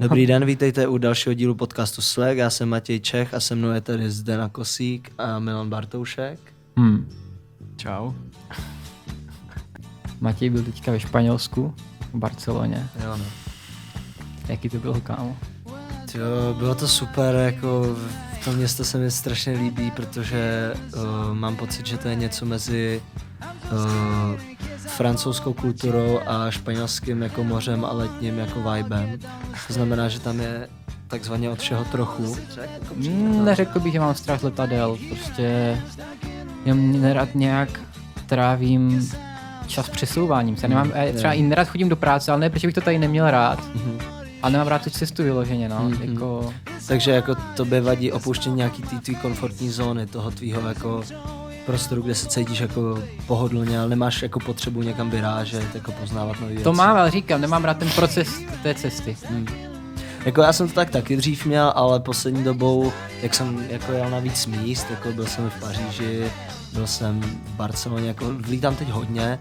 Dobrý den, vítejte u dalšího dílu podcastu Slack. Já jsem Matěj Čech a se mnou je tady Zdena Kosík a Milan Bartoušek. Hmm. Čau. Matěj byl teďka ve Španělsku, v Barceloně. Jo, no. Jaký to bylo, kámo? Jo, bylo to super, jako v tom město se mi strašně líbí, protože uh, mám pocit, že to je něco mezi uh, francouzskou kulturou a španělským jako mořem a letním jako vibem. To znamená, že tam je takzvaně od všeho trochu. Mm, neřekl bych, že mám strach z letadel, prostě jenom nerad nějak trávím čas přesouváním. Já nemám, třeba i nerad chodím do práce, ale ne, protože bych to tady neměl rád. Mhm. Ale nemám rád tu cestu vyloženě, no. Mhm. Jako, Takže jako tobě vadí opuštění nějaký tý tvý komfortní zóny, toho tvýho jako prostoru, kde se cítíš jako pohodlně, ale nemáš jako potřebu někam vyrážet, jako poznávat nové věci. to mám, ale říkám, nemám rád ten proces té cesty. Hmm. Jako já jsem to tak taky dřív měl, ale poslední dobou, jak jsem jako jel na víc míst, jako byl jsem v Paříži, byl jsem v Barceloně, jako vlítám teď hodně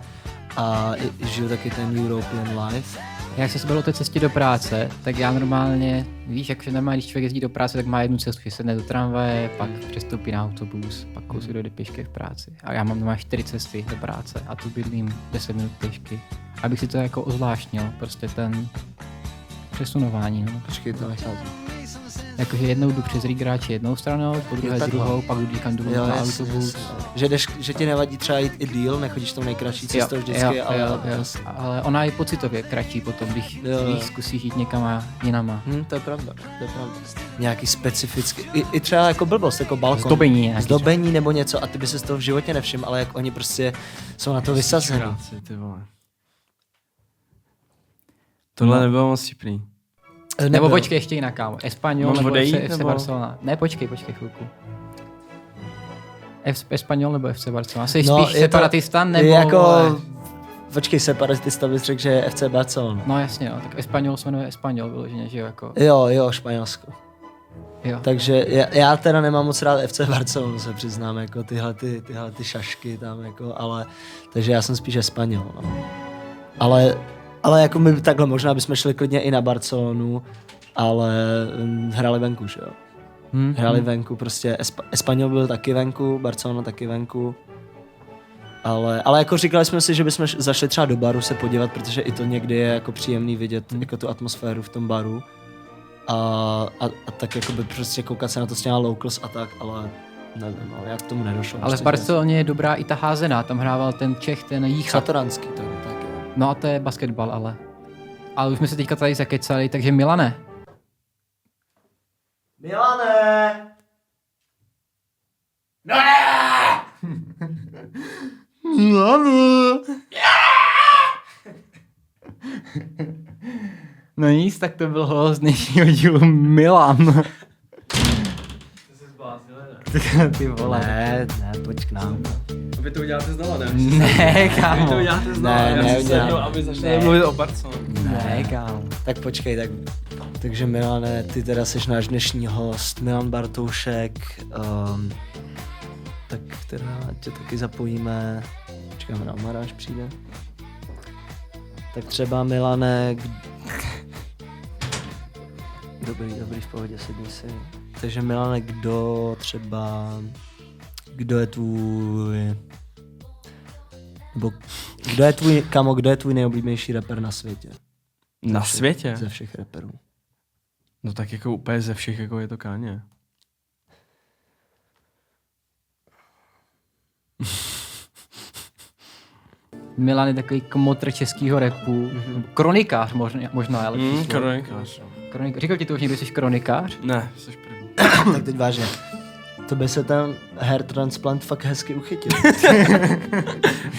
a žiju taky ten European life. Jak se bylo o té cestě do práce, tak já normálně, víš, jak normálně, když člověk jezdí do práce, tak má jednu cestu, že sedne do tramvaje, pak přestoupí na autobus, pak kousek dojde pěšky v práci. A já mám doma čtyři cesty do práce a tu bydlím 10 minut pěšky. Abych si to jako ozvláštnil, prostě ten přesunování. No. Počkej, to nechápu. Jakože jednou jdu přes Rígráče jednou stranou, po druhé takhle. druhou, pak jdu někam dolů na autobus. Že, jdeš, že ti nevadí třeba jít i díl, nechodíš tou nejkratší cestou vždycky, jo, ale, jo, jo. ale ona je pocitově kratší potom, když, Jo, jo. když zkusíš jít někam a jinama. Hm, to je pravda, to je pravda. Nějaký specifický, i, i třeba jako blbost, jako balkon. Zdobení Zdobení nebo něco a ty by se z toho v životě nevšiml, ale jak oni prostě jsou na to vysazení. Tohle No. nebylo moc vtipný. Eh, Nebo nebyl. počkej ještě jinak, kámo. Espanyol Mám nebo odejít, FC, FC nebo- Barcelona. Ne, počkej, počkej chvilku. F, Espanyol nebo FC Barcelona? Jsi No, je spíš to- separatista nebo... Jako, počkej, separatista bys řekl, že je FC Barcelona. No jasně, no, tak Espanyol se jmenuje Espanyol vyloženě, že jo, jako... Jo, jo, Španělsko. Jo. Takže já, já teda nemám moc rád FC Barcelonu, se přiznám, jako tyhle, ty, tyhle ty šašky tam, jako, ale, takže já jsem spíš Espanol, no. Ale, ale jako my takhle možná bychom šli klidně i na Barcelonu, ale hm, hráli venku, že jo. Hm, Hráli hm. venku, prostě Espa- Espanol byl taky venku, Barcelona taky venku. Ale, ale jako říkali jsme si, že bychom zašli třeba do baru se podívat, protože i to někdy je jako příjemný vidět Hmm. jako tu atmosféru v tom baru. A, a, a tak jako by prostě koukat se na to s těma locals a tak, ale nevím, ale jak k tomu nedošlo. Ale v prostě, Barceloně je dobrá i ta házená, tam hrával ten Čech, ten Jícha. Satoranský to je tak. No a to je basketbal, ale. Ale už jsme se teďka tady zakecali, takže Milane. Milane! No nic, tak to byl hlas dnešního dílu Milan. Ty vole. Ne, ne, pojď k nám. Vy to uděláte znova, ne? Ne, kámo. Vy to uděláte znova, Ne, já ne, jsem se udělám. jednou, aby začali Ne. mluvit o Barceloně. Ne, kámo. Tak počkej, tak, takže Milane, ty teda jsi náš dnešní host, Milan Bartoušek, um, tak teda tě taky zapojíme, počkáme na Omara, až přijde. Tak třeba Milane, k... dobrý, dobrý, v pohodě, sedni si. Takže Milane, kdo třeba, kdo je tvůj, nebo kdo je tvůj, kamo, kdo je tvůj nejoblíbenější rapper na světě? Na všech- světě? Ze všech rapperů. No tak jako úplně ze všech, jako je to Káně. Milan je takový kmotr českého repu. Mhm. Kronikář možná, možná ale Mm, mm, kronikář. Kronik, říkal ti to už někdy, jsi kronikář? Ne, jsi první. tak teď vážně. To by se ten hair transplant fakt hezky uchytil.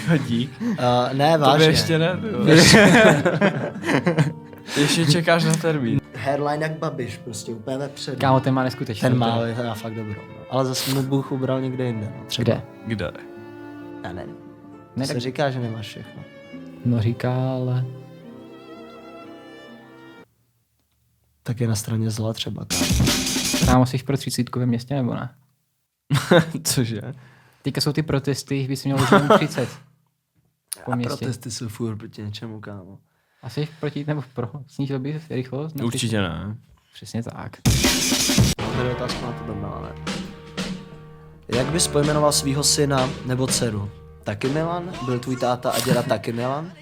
Hodí. Uh, ne, To by vážně. ještě ne. Ještě čekáš na termín. Hairline jak babiš, prostě úplně vepředu. Kámo, ten má neskutečný. Ten má, je fakt dobrou. Ale zase mu Bůh ubral někde jinde. No. Třeba. Kde? Kde? Já nevím. Ne, Ne, se tak- říká, že nemáš všechno. No říká, ale... Tak je na straně zla třeba. Kámo, jsi pro třicítku ve městě nebo ne? Cože? Teďka jsou ty protesty, by si měl už 30. Po A protesty jsou furt proti něčemu, kámo. A jsi proti nebo pro? Snížil bys rychlost? na Určitě ne. Přesně tak. Tady otázka na tebe, Milane. Jak bys pojmenoval svého syna nebo dceru? Taky Milan? Byl tvůj táta a děda taky Milan?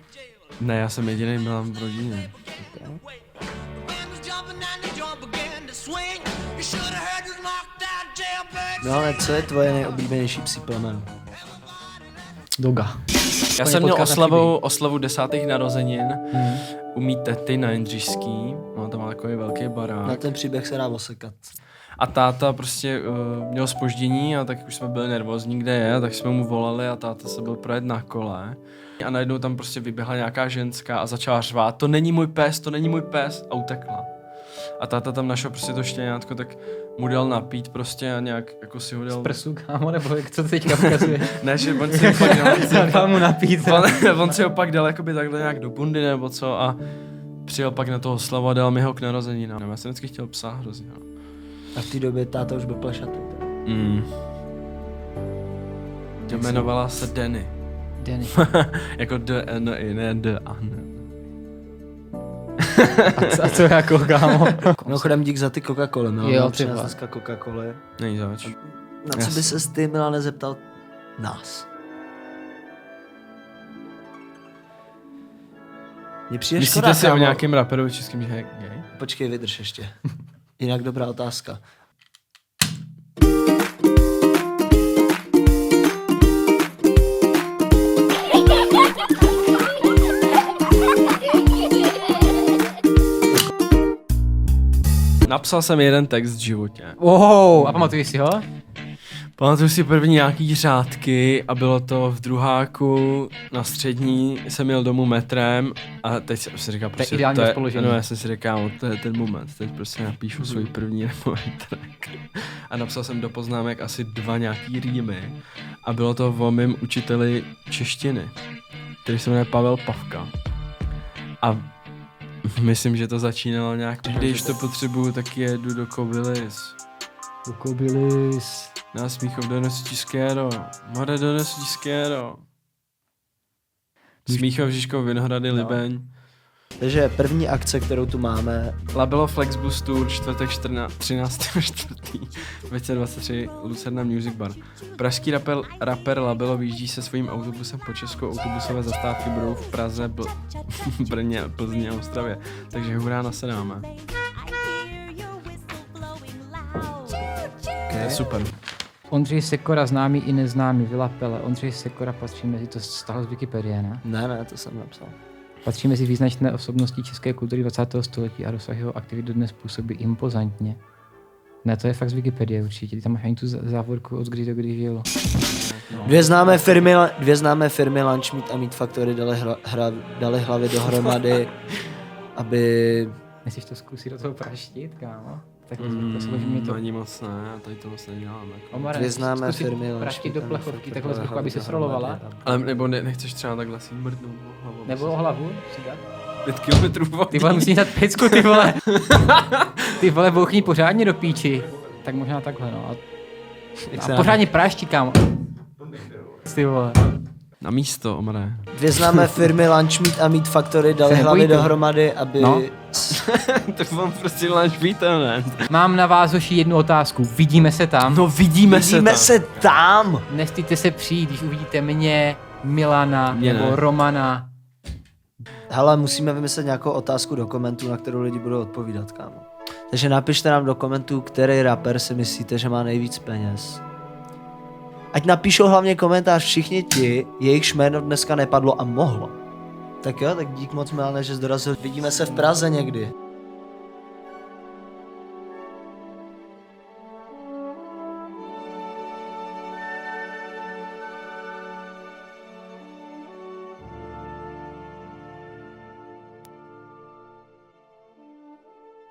Ne, já jsem jediný Milan v rodině. Milane, co je tvoje nejoblíbenější psí plemeno? Doga. Já jsem měl oslavu, oslavu desátých narozenin hmm. u mý tety na Jindřišský. No, tam má takový velký barák. Na ten příběh se dá osekat. A táta prostě uh, měl spoždění a tak už jsme byli nervózní, kde je, tak jsme mu volali a táta se byl projet na kole. A najednou tam prostě vyběhla nějaká ženská a začala řvát, to není můj pes, to není můj pes a utekla. A táta tam našel prostě to štěňátko, tak mu dal napít prostě a nějak jako si ho dal... Prsu, kámo, nebo jak to teďka ukazuje? ne, že on si ho pak dal, mu napít. on, on si ho pak dal jakoby takhle nějak do bundy nebo co a přijel pak na toho slavu a dal mi ho k narozeninám. Já jsem vždycky chtěl psa hrozně. No. A v té době táta už byl plešatý. Mm. Jmenovala se Denny. Danny. jako D, N, I, ne D, A, co, a co jako, kámo? Mimochodem dík za ty Coca-Cola, Milan. Jo, nám ty dneska Coca-Cola. Není zač. Na co by se ty, Milane, zeptal nás? Mně přijde Myslíte škoda, si o kámo. nějakém raperu českým, že je gay? Počkej, vydrž ještě. Jinak dobrá otázka. Napsal jsem jeden text v životě. Wow, a pamatuješ si ho? Pamatuju si první nějaký řádky a bylo to v druháku na střední, jsem jel domů metrem a teď jsem si říkal, prostě, to je, rozpoložení. no já jsem si říkal, to je ten moment, teď prostě napíšu svůj první remový track. A napsal jsem do poznámek asi dva nějaký rýmy a bylo to o mém učiteli češtiny, který se jmenuje Pavel Pavka. A myslím, že to začínalo nějak, když to potřebuju, tak jedu do Kobylis. Kobylis. Na Smíchov donesu ti skéro. More donesu ti skéro. Smíchov, Žižkov, Vinohrady, No. Libeň. Takže první akce, kterou tu máme, Labelo Flexbus Tour, čtvrtek 14, 13. 4. 2023, Lucerna Music Bar. Pražský rapper, rapper Labelo vyjíždí se svým autobusem po Česku. Autobusové zastávky budou v Praze, Bl- Brně, Plzni a Ostravě. Takže hurá nasedáme. To je super. Ondřej Sekora, známý i neznámý, Vila Pele. Ondřej Sekora patří mezi, to stále z Wikipedie, ne? ne, ne, to jsem napsal. Patří mezi význačné osobnosti české kultury 20. století a rozsah jeho aktivit dodnes působí impozantně. Ne, to je fakt z Wikipedie určitě. Tam máš ani tu zá- závorku od kdy do kdy žil. Dvě známé firmy, dvě známé firmy Lunchmeat a Meat Factory dali, hra, hra, dali hlavy dohromady, aby... Myslíš to zkusit do toho praštit, kámo? Tak mm, to složí mi to. Ani moc ne, tady to moc nedělám. Jako. Omare, Dvě známé firmy praštit do plechovky, takhle z boku, aby se srolovala. Ale nebo ne, nechceš třeba takhle si mrdnout hlavu. Nebo o hlavu, si dát? Pět kilometrů vody. Ty vole, musíš dát pecku, ty vole. ty vole, bouchni pořádně do píči. Tak možná takhle, no. A, a pořádně prášti, kámo. Ty vole. Na místo, Omare. Dvě známé firmy Lunchmeat a Meat Factory dali hlavy dohromady, aby... No. tak mám prostě lunch víte, ne? Mám na vás, hoši, jednu otázku. Vidíme se tam? No vidíme, Vidíme se tam. se tam! Nestýte se přijít, když uvidíte mě, Milana Mě nebo ne. Romana. Hele, musíme vymyslet nějakou otázku do komentů, na kterou lidi budou odpovídat, kámo. Takže napište nám do komentů, který rapper si myslíte, že má nejvíc peněz. Ať napíšou hlavně komentář všichni ti, jejichž jméno dneska nepadlo a mohlo. Tak jo, tak dík moc Milane, že jsi dorazil. Vidíme se v Praze někdy.